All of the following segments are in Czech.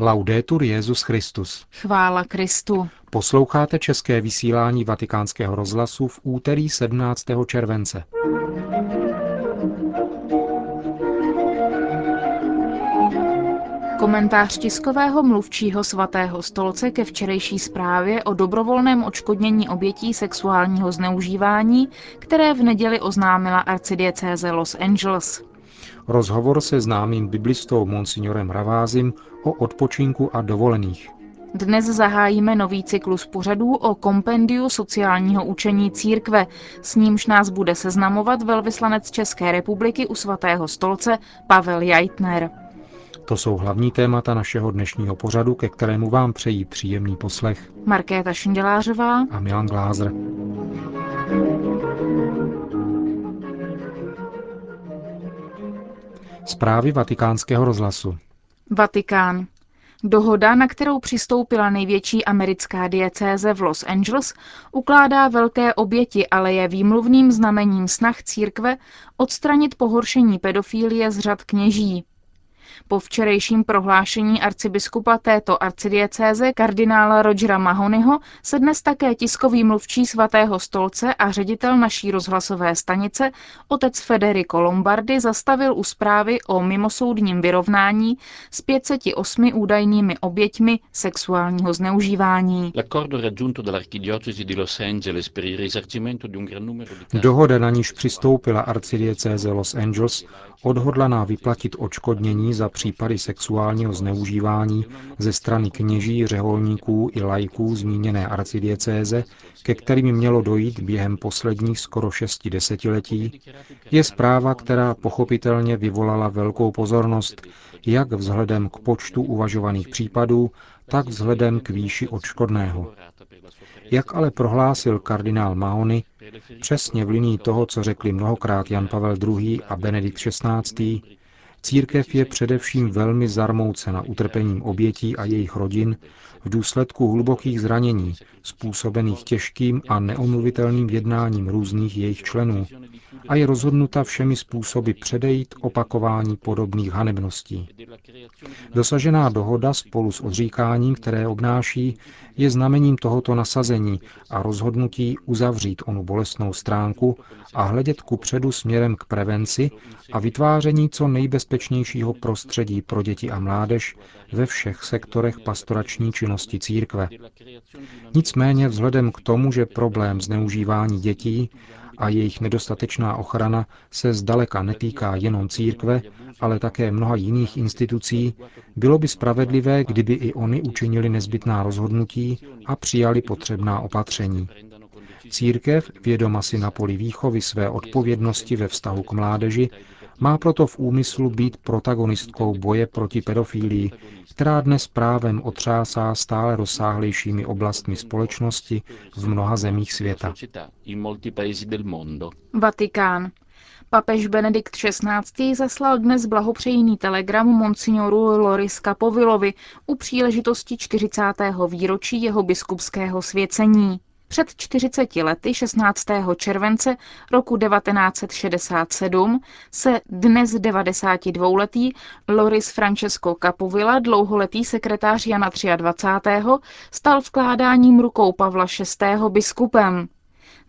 Laudetur Jezus Christus. Chvála Kristu. Posloucháte české vysílání Vatikánského rozhlasu v úterý 17. července. Komentář tiskového mluvčího svatého stolce ke včerejší zprávě o dobrovolném očkodnění obětí sexuálního zneužívání, které v neděli oznámila arcidiecéze Los Angeles. Rozhovor se známým biblistou Monsignorem Ravázim o odpočinku a dovolených. Dnes zahájíme nový cyklus pořadů o kompendiu sociálního učení církve, s nímž nás bude seznamovat velvyslanec České republiky u svatého stolce Pavel Jajtner. To jsou hlavní témata našeho dnešního pořadu, ke kterému vám přejí příjemný poslech. Markéta Šindelářová a Milan Glázer. Zprávy vatikánského rozhlasu. Vatikán. Dohoda, na kterou přistoupila největší americká diecéze v Los Angeles, ukládá velké oběti, ale je výmluvným znamením snah církve odstranit pohoršení pedofilie z řad kněží. Po včerejším prohlášení arcibiskupa této arcidiecéze kardinála Rogera Mahonyho se dnes také tiskový mluvčí svatého stolce a ředitel naší rozhlasové stanice, otec Federico Lombardi, zastavil u zprávy o mimosoudním vyrovnání s 508 údajnými oběťmi sexuálního zneužívání. Dohoda, na níž přistoupila arcidiecéze Los Angeles, odhodlaná vyplatit očkodnění za případy sexuálního zneužívání ze strany kněží, řeholníků i lajků zmíněné arcidiecéze, ke kterým mělo dojít během posledních skoro šesti desetiletí, je zpráva, která pochopitelně vyvolala velkou pozornost, jak vzhledem k počtu uvažovaných případů, tak vzhledem k výši odškodného. Jak ale prohlásil kardinál Mahony, přesně v linii toho, co řekli mnohokrát Jan Pavel II. a Benedikt XVI., církev je především velmi zarmoucena utrpením obětí a jejich rodin v důsledku hlubokých zranění, způsobených těžkým a neomluvitelným jednáním různých jejich členů, a je rozhodnuta všemi způsoby předejít opakování podobných hanebností. Dosažená dohoda spolu s odříkáním, které obnáší, je znamením tohoto nasazení a rozhodnutí uzavřít onu bolestnou stránku a hledět ku předu směrem k prevenci a vytváření co nejbezpečnějšího prostředí pro děti a mládež ve všech sektorech pastorační činnosti církve. Nicméně vzhledem k tomu, že problém zneužívání dětí a jejich nedostatečná ochrana se zdaleka netýká jenom církve, ale také mnoha jiných institucí, bylo by spravedlivé, kdyby i oni učinili nezbytná rozhodnutí a přijali potřebná opatření. Církev, vědoma si na poli výchovy své odpovědnosti ve vztahu k mládeži, má proto v úmyslu být protagonistkou boje proti pedofílii, která dnes právem otřásá stále rozsáhlejšími oblastmi společnosti v mnoha zemích světa. Vatikán. Papež Benedikt XVI. zaslal dnes blahopřejný telegram monsignoru Loris Kapovilovi u příležitosti 40. výročí jeho biskupského svěcení. Před 40 lety 16. července roku 1967 se dnes 92-letý Loris Francesco Capovilla, dlouholetý sekretář Jana 23. stal vkládáním rukou Pavla VI. biskupem.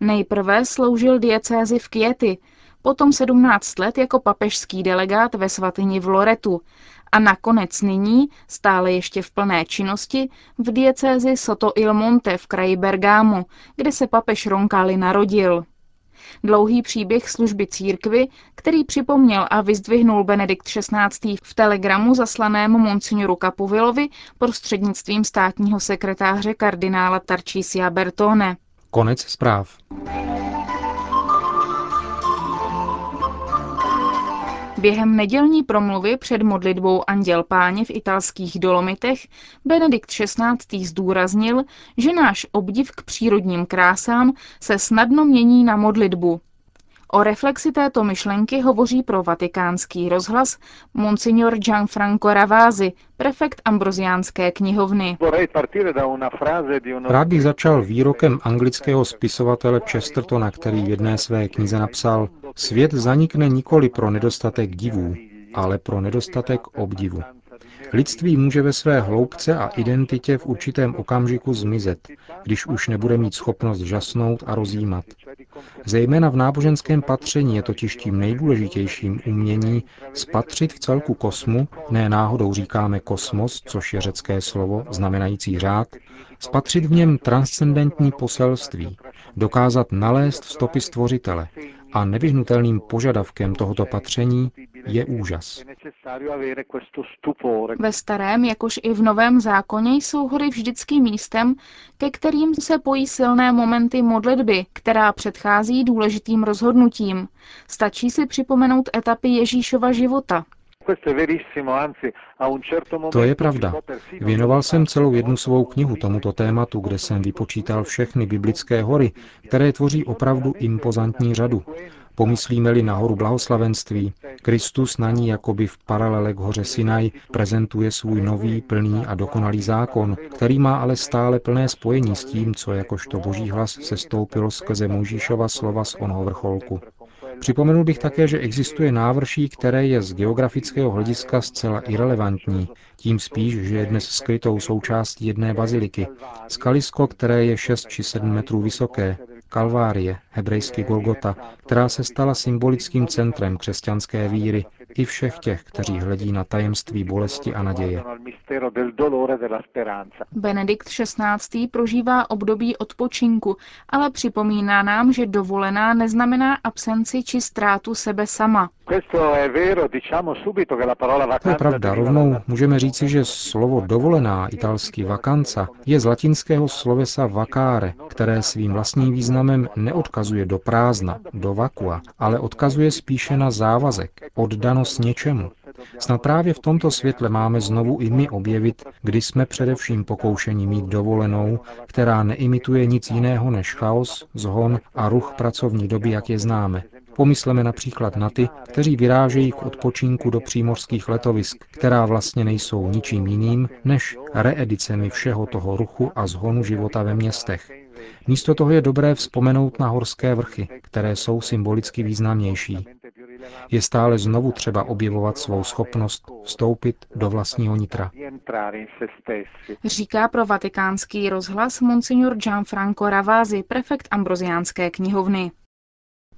Nejprve sloužil diecézi v Kiety, potom 17 let jako papežský delegát ve svatyni v Loretu a nakonec nyní, stále ještě v plné činnosti, v diecézi Soto il Monte v kraji Bergámu, kde se papež Roncalli narodil. Dlouhý příběh služby církvy, který připomněl a vyzdvihnul Benedikt XVI. v telegramu zaslanému monsignoru Kapovilovi prostřednictvím státního sekretáře kardinála Tarcísia Bertone. Konec zpráv. Během nedělní promluvy před modlitbou Anděl Páně v italských Dolomitech Benedikt XVI. zdůraznil, že náš obdiv k přírodním krásám se snadno mění na modlitbu. O reflexi této myšlenky hovoří pro vatikánský rozhlas monsignor Gianfranco Ravasi, prefekt Ambroziánské knihovny. Rád bych začal výrokem anglického spisovatele Chestertona, který v jedné své knize napsal Svět zanikne nikoli pro nedostatek divů, ale pro nedostatek obdivu. Lidství může ve své hloubce a identitě v určitém okamžiku zmizet, když už nebude mít schopnost žasnout a rozjímat. Zejména v náboženském patření je totiž tím nejdůležitějším umění spatřit v celku kosmu, ne náhodou říkáme kosmos, což je řecké slovo znamenající řád, spatřit v něm transcendentní poselství, dokázat nalézt stopy stvořitele a nevyhnutelným požadavkem tohoto patření je úžas. Ve starém, jakož i v novém zákoně jsou hory vždycky místem, ke kterým se pojí silné momenty modlitby, která předchází důležitým rozhodnutím. Stačí si připomenout etapy Ježíšova života, to je pravda. Věnoval jsem celou jednu svou knihu tomuto tématu, kde jsem vypočítal všechny biblické hory, které tvoří opravdu impozantní řadu. Pomyslíme-li na horu blahoslavenství, Kristus na ní jakoby v paralele k hoře Sinaj prezentuje svůj nový, plný a dokonalý zákon, který má ale stále plné spojení s tím, co jakožto boží hlas se stoupilo skrze Mojžíšova slova z onoho vrcholku. Připomenul bych také, že existuje návrší, které je z geografického hlediska zcela irrelevantní, tím spíš, že je dnes skrytou součástí jedné baziliky. Skalisko, které je 6 či 7 metrů vysoké, Kalvárie, hebrejsky Golgota, která se stala symbolickým centrem křesťanské víry i všech těch, kteří hledí na tajemství bolesti a naděje. Benedikt XVI. prožívá období odpočinku, ale připomíná nám, že dovolená neznamená absenci či ztrátu sebe sama. To je pravda. Rovnou můžeme říci, že slovo dovolená, italsky vakanca, je z latinského slovesa vacare, které svým vlastním významem neodkazuje do prázdna, do vakua, ale odkazuje spíše na závazek, oddanost něčemu. Snad právě v tomto světle máme znovu i my objevit, kdy jsme především pokoušeni mít dovolenou, která neimituje nic jiného než chaos, zhon a ruch pracovní doby, jak je známe. Pomysleme například na ty, kteří vyrážejí k odpočinku do přímořských letovisk, která vlastně nejsou ničím jiným než reedicemi všeho toho ruchu a zhonu života ve městech. Místo toho je dobré vzpomenout na horské vrchy, které jsou symbolicky významnější. Je stále znovu třeba objevovat svou schopnost vstoupit do vlastního nitra. Říká pro vatikánský rozhlas monsignor Gianfranco Ravasi, prefekt Ambroziánské knihovny.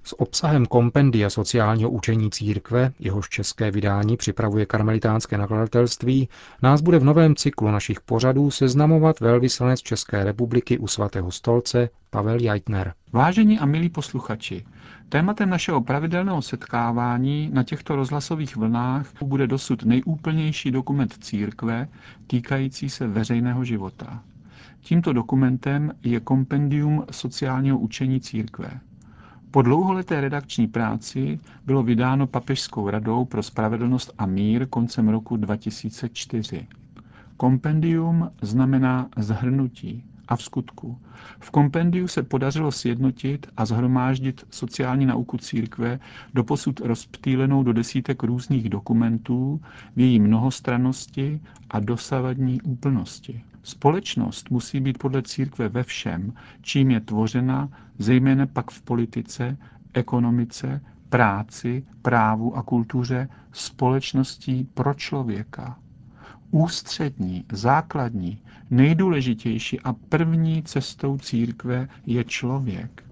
S obsahem kompendia sociálního učení církve, jehož české vydání připravuje karmelitánské nakladatelství, nás bude v novém cyklu našich pořadů seznamovat velvyslanec České republiky u svatého stolce Pavel Jajtner. Vážení a milí posluchači, tématem našeho pravidelného setkávání na těchto rozhlasových vlnách bude dosud nejúplnější dokument církve týkající se veřejného života. Tímto dokumentem je kompendium sociálního učení církve. Po dlouholeté redakční práci bylo vydáno Papežskou radou pro spravedlnost a mír koncem roku 2004. Kompendium znamená zhrnutí a v skutku. V kompendiu se podařilo sjednotit a zhromáždit sociální nauku církve do posud rozptýlenou do desítek různých dokumentů v její mnohostrannosti a dosavadní úplnosti. Společnost musí být podle církve ve všem, čím je tvořena, zejména pak v politice, ekonomice, práci, právu a kultuře, společností pro člověka. Ústřední, základní, nejdůležitější a první cestou církve je člověk.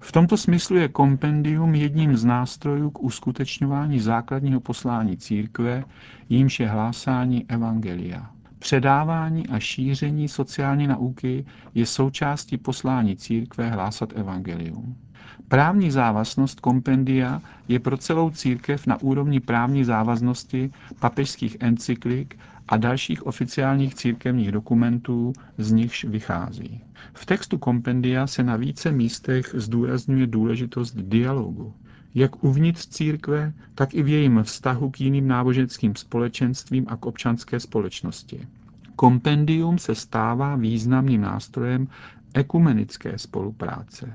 V tomto smyslu je kompendium jedním z nástrojů k uskutečňování základního poslání církve, jímž je hlásání evangelia. Předávání a šíření sociální nauky je součástí poslání církve hlásat evangelium. Právní závaznost kompendia je pro celou církev na úrovni právní závaznosti papežských encyklik a dalších oficiálních církevních dokumentů, z nichž vychází. V textu kompendia se na více místech zdůrazňuje důležitost dialogu, jak uvnitř církve, tak i v jejím vztahu k jiným náboženským společenstvím a k občanské společnosti. Kompendium se stává významným nástrojem ekumenické spolupráce.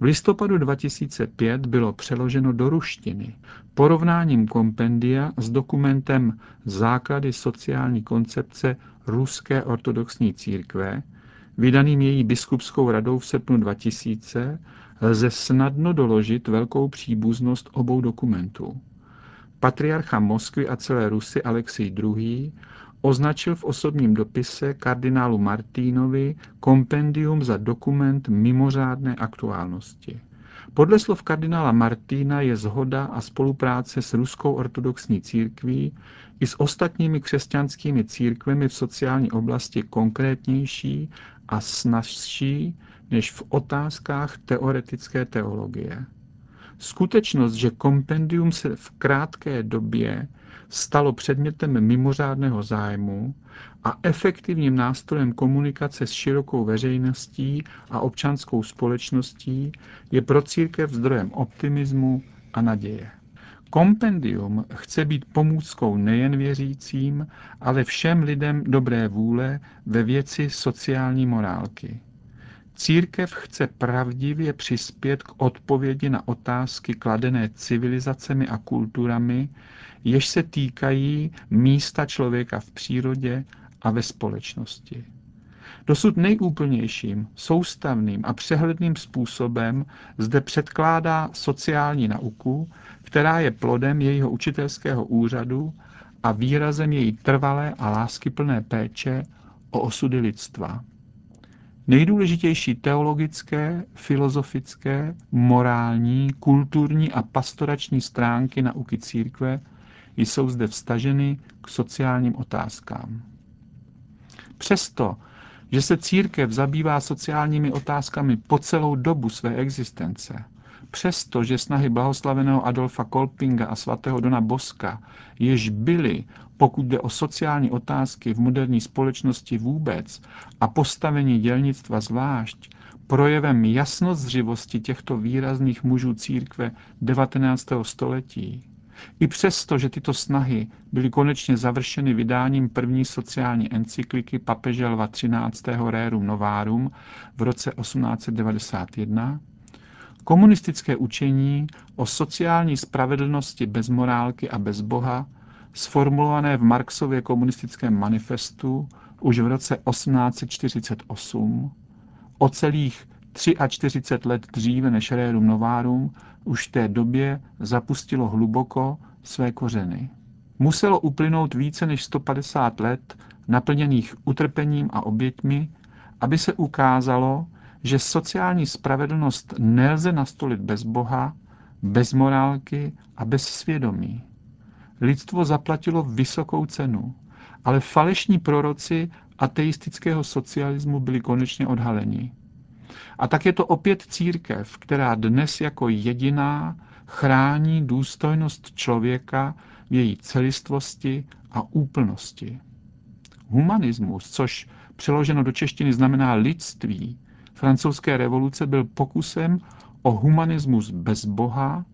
V listopadu 2005 bylo přeloženo do ruštiny porovnáním kompendia s dokumentem Základy sociální koncepce Ruské ortodoxní církve, vydaným její biskupskou radou v srpnu 2000, lze snadno doložit velkou příbuznost obou dokumentů. patriarcha Moskvy a celé Rusy Alexej II. označil v osobním dopise kardinálu Martínovi kompendium za dokument mimořádné aktuálnosti. Podle slov kardinála Martína je zhoda a spolupráce s ruskou ortodoxní církví i s ostatními křesťanskými církvemi v sociální oblasti konkrétnější a snazší než v otázkách teoretické teologie. Skutečnost, že kompendium se v krátké době stalo předmětem mimořádného zájmu a efektivním nástrojem komunikace s širokou veřejností a občanskou společností, je pro církev zdrojem optimismu a naděje. Kompendium chce být pomůckou nejen věřícím, ale všem lidem dobré vůle ve věci sociální morálky. Církev chce pravdivě přispět k odpovědi na otázky kladené civilizacemi a kulturami, jež se týkají místa člověka v přírodě a ve společnosti. Dosud nejúplnějším, soustavným a přehledným způsobem zde předkládá sociální nauku, která je plodem jejího učitelského úřadu a výrazem její trvalé a láskyplné péče o osudy lidstva. Nejdůležitější teologické, filozofické, morální, kulturní a pastorační stránky nauky církve jsou zde vstaženy k sociálním otázkám. Přesto, že se církev zabývá sociálními otázkami po celou dobu své existence, přesto, že snahy blahoslaveného Adolfa Kolpinga a svatého Dona Boska jež byly, pokud jde o sociální otázky v moderní společnosti vůbec a postavení dělnictva zvlášť, projevem jasnozřivosti těchto výrazných mužů církve 19. století, i přesto, že tyto snahy byly konečně završeny vydáním první sociální encykliky papeže Lva 13. Rerum Novarum v roce 1891, komunistické učení o sociální spravedlnosti bez morálky a bez Boha, sformulované v Marxově komunistickém manifestu už v roce 1848, o celých 43 let dříve než Rerum Novarum už v té době zapustilo hluboko své kořeny. Muselo uplynout více než 150 let naplněných utrpením a oběťmi, aby se ukázalo, že sociální spravedlnost nelze nastolit bez Boha, bez morálky a bez svědomí. Lidstvo zaplatilo vysokou cenu, ale falešní proroci ateistického socialismu byli konečně odhaleni. A tak je to opět církev, která dnes jako jediná chrání důstojnost člověka v její celistvosti a úplnosti. Humanismus, což přeloženo do češtiny znamená lidství, francouzské revoluce byl pokusem o humanismus bez Boha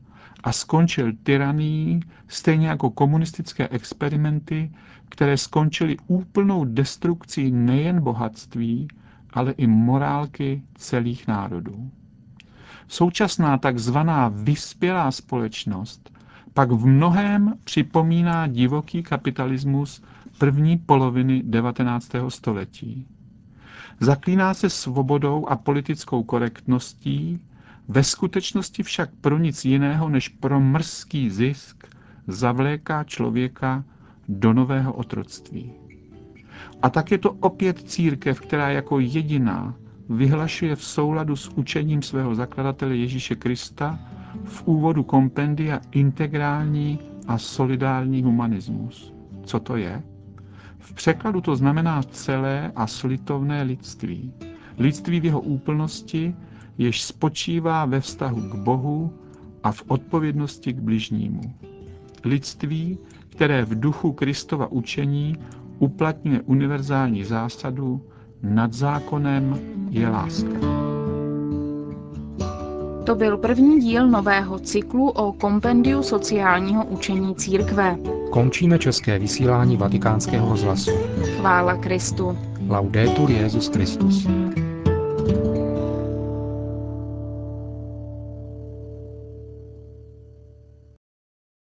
a skončil tyranií, stejně jako komunistické experimenty, které skončily úplnou destrukcí nejen bohatství, ale i morálky celých národů. Současná takzvaná vyspělá společnost pak v mnohém připomíná divoký kapitalismus první poloviny 19. století. Zaklíná se svobodou a politickou korektností, ve skutečnosti však pro nic jiného než pro mrzký zisk zavléká člověka do nového otroctví. A tak je to opět církev, která jako jediná vyhlašuje v souladu s učením svého zakladatele Ježíše Krista v úvodu kompendia integrální a solidární humanismus. Co to je? V překladu to znamená celé a slitovné lidství. Lidství v jeho úplnosti, jež spočívá ve vztahu k Bohu a v odpovědnosti k bližnímu. Lidství, které v duchu Kristova učení uplatňuje univerzální zásadu nad zákonem je láska. To byl první díl nového cyklu o kompendiu sociálního učení církve. Končíme české vysílání vatikánského rozhlasu. Chvála Kristu. Laudetur Jezus Christus.